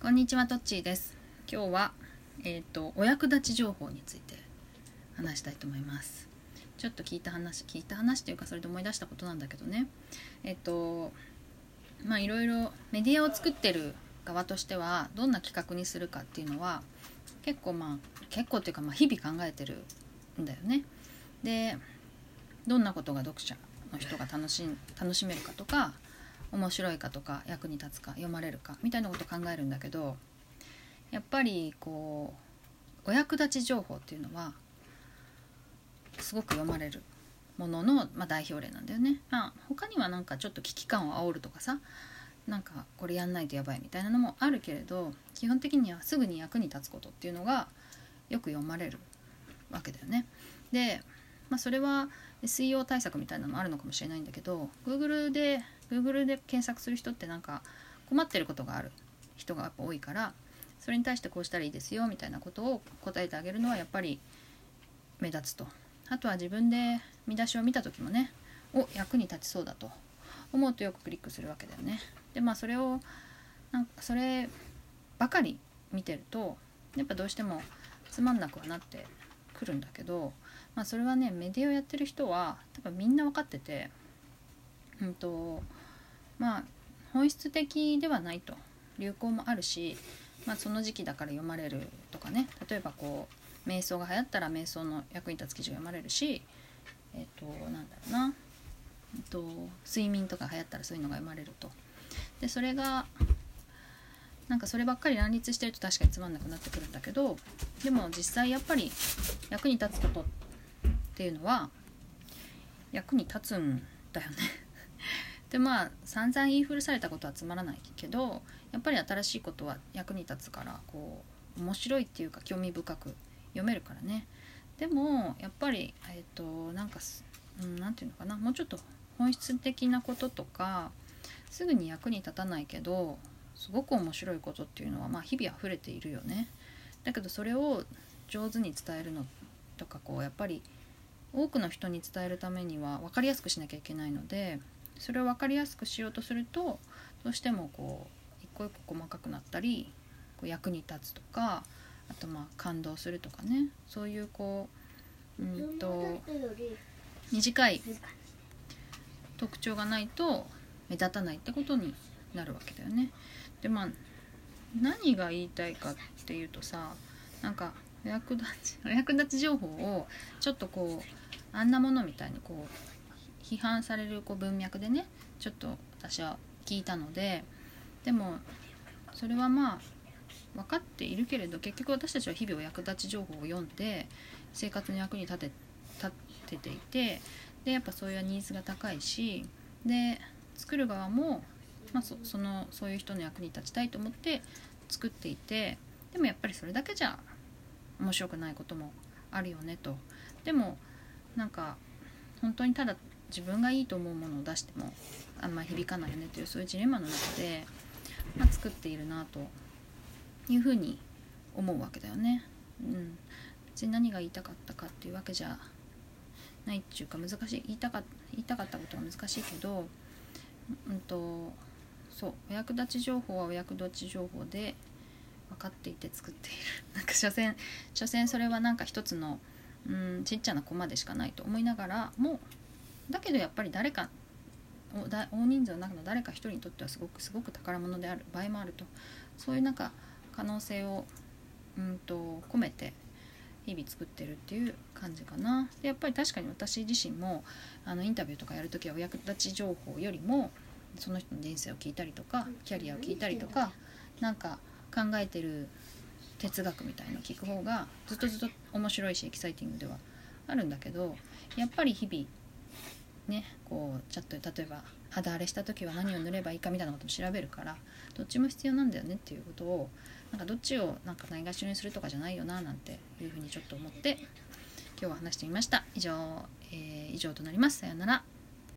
こんにちは、とっちーです。今日は、えっ、と、お役立ち情報について話したいと思います。ちょっと聞いた話、聞いた話というか、それで思い出したことなんだけどね。えっ、と、まあ、いろいろメディアを作ってる側としては、どんな企画にするかっていうのは、結構まあ、結構っていうか、まあ、日々考えてるんだよね。で、どんなことが読者の人が楽し楽しめるかとか、面白いかとか役に立つか読まれるかみたいなことを考えるんだけどやっぱりこうお役立ち情報っていうのはすごく読まれるものの、まあ、代表例なんだよね。まあ、他にはなんかちょっと危機感を煽るとかさなんかこれやんないとやばいみたいなのもあるけれど基本的にはすぐに役に立つことっていうのがよく読まれるわけだよね。で、まあ、それは SEO 対策みたいなのもあるのかもしれないんだけど Google で Google で検索する人ってなんか困ってることがある。人がやっぱ多いからそれに対してこうしたらいいですよみたいなことを答えてあげるのはやっぱり目立つと。あとは自分で見出しを見た時もねお役に立ちそうだと思うとよくクリックするわけだよね。でまあそれをなんかそればかり見てるとやっぱどうしてもつまんなくはなってくるんだけどまあそれはねメディアをやってる人は多分みんな分かっててうんとまあ本質的ではないと流行もあるし、まあ、その時期だから読まれるとかね例えばこう瞑想が流行ったら瞑想の役に立つ記事が読まれるしえっ、となんだろうな、えっと、睡眠とか流行ったらそういうのが読まれると。でそれがなんかそればっかり乱立してると確かにつまんなくなってくるんだけどでも実際やっぱり役に立つことっていうのは役に立つんだよね。でまあ散々言い古されたことはつまらないけどやっぱり新しいことは役に立つからこう面白いっていうか興味深く読めるからね。でもやっぱりえっ、となんかうん、ていうのかな。もうちょっと本質的なこととかすぐに役に立たないけどすごく面白いことっていうのはまあ日々溢れているよね。だけどそれを上手に伝えるのとかこうやっぱり多くの人に伝えるためには分かりやすくしなきゃいけないのでそれを分かりやすくしようとするとどうしてもこう一個一個細かくなったりこう役に立つとかあとまあ感動するとかねそういうこううんと短い特徴がないと目立たないってことになるわけだよね。でまあ何が言いたいかっていうとさなんかお役立ちお役立ち情報をちょっとこうあんなものみたいにこう批判されるこう文脈でねちょっと私は聞いたのででもそれはまあ分かっているけれど結局私たちは日々お役立ち情報を読んで生活の役に立て立てていてでやっぱそういうニーズが高いしで作る側も、まあ、そそのそういう人の役に立ちたいと思って作っていてでもやっぱりそれだけじゃ面白くないこともあるよねと。でもなんか本当にただ自分がいいと思うものを出してもあんま響かないよねというそういうジレンマの中で、まあ、作っているなというふうに思うわけだよね。うん、別に何が言いたかったかっていうわけじゃないっていうか難しい言いたか言いたかったことは難しいけど、うんとそうお役立ち情報はお役立ち情報で分かっていて作っている なんか所詮所詮それはなんか一つのうんちっちゃなコマでしかないと思いながらもだけどやっぱり誰かおだ大人数の中の誰か一人にとってはすごくすごく宝物である場合もあると。そういうなんか可能性をうんと込めて日々作ってるっていう感じかな。でやっぱり確かに私自身もあのインタビューとかやるときはお役立ち情報よりもその人の人生を聞いたりとかキャリアを聞いたりとかなんか考えてる哲学みたいのを聞く方がずっとずっと面白いしエキサイティングではあるんだけどやっぱり日々ねこうちょっと例えば肌荒れした時は何を塗ればいいかみたいなことも調べるからどっちも必要なんだよねっていうことをなんかどっちをなんかないがしろにするとかじゃないよななんていうふうにちょっと思って今日は話してみました。以上、えー以上となります。さようなら。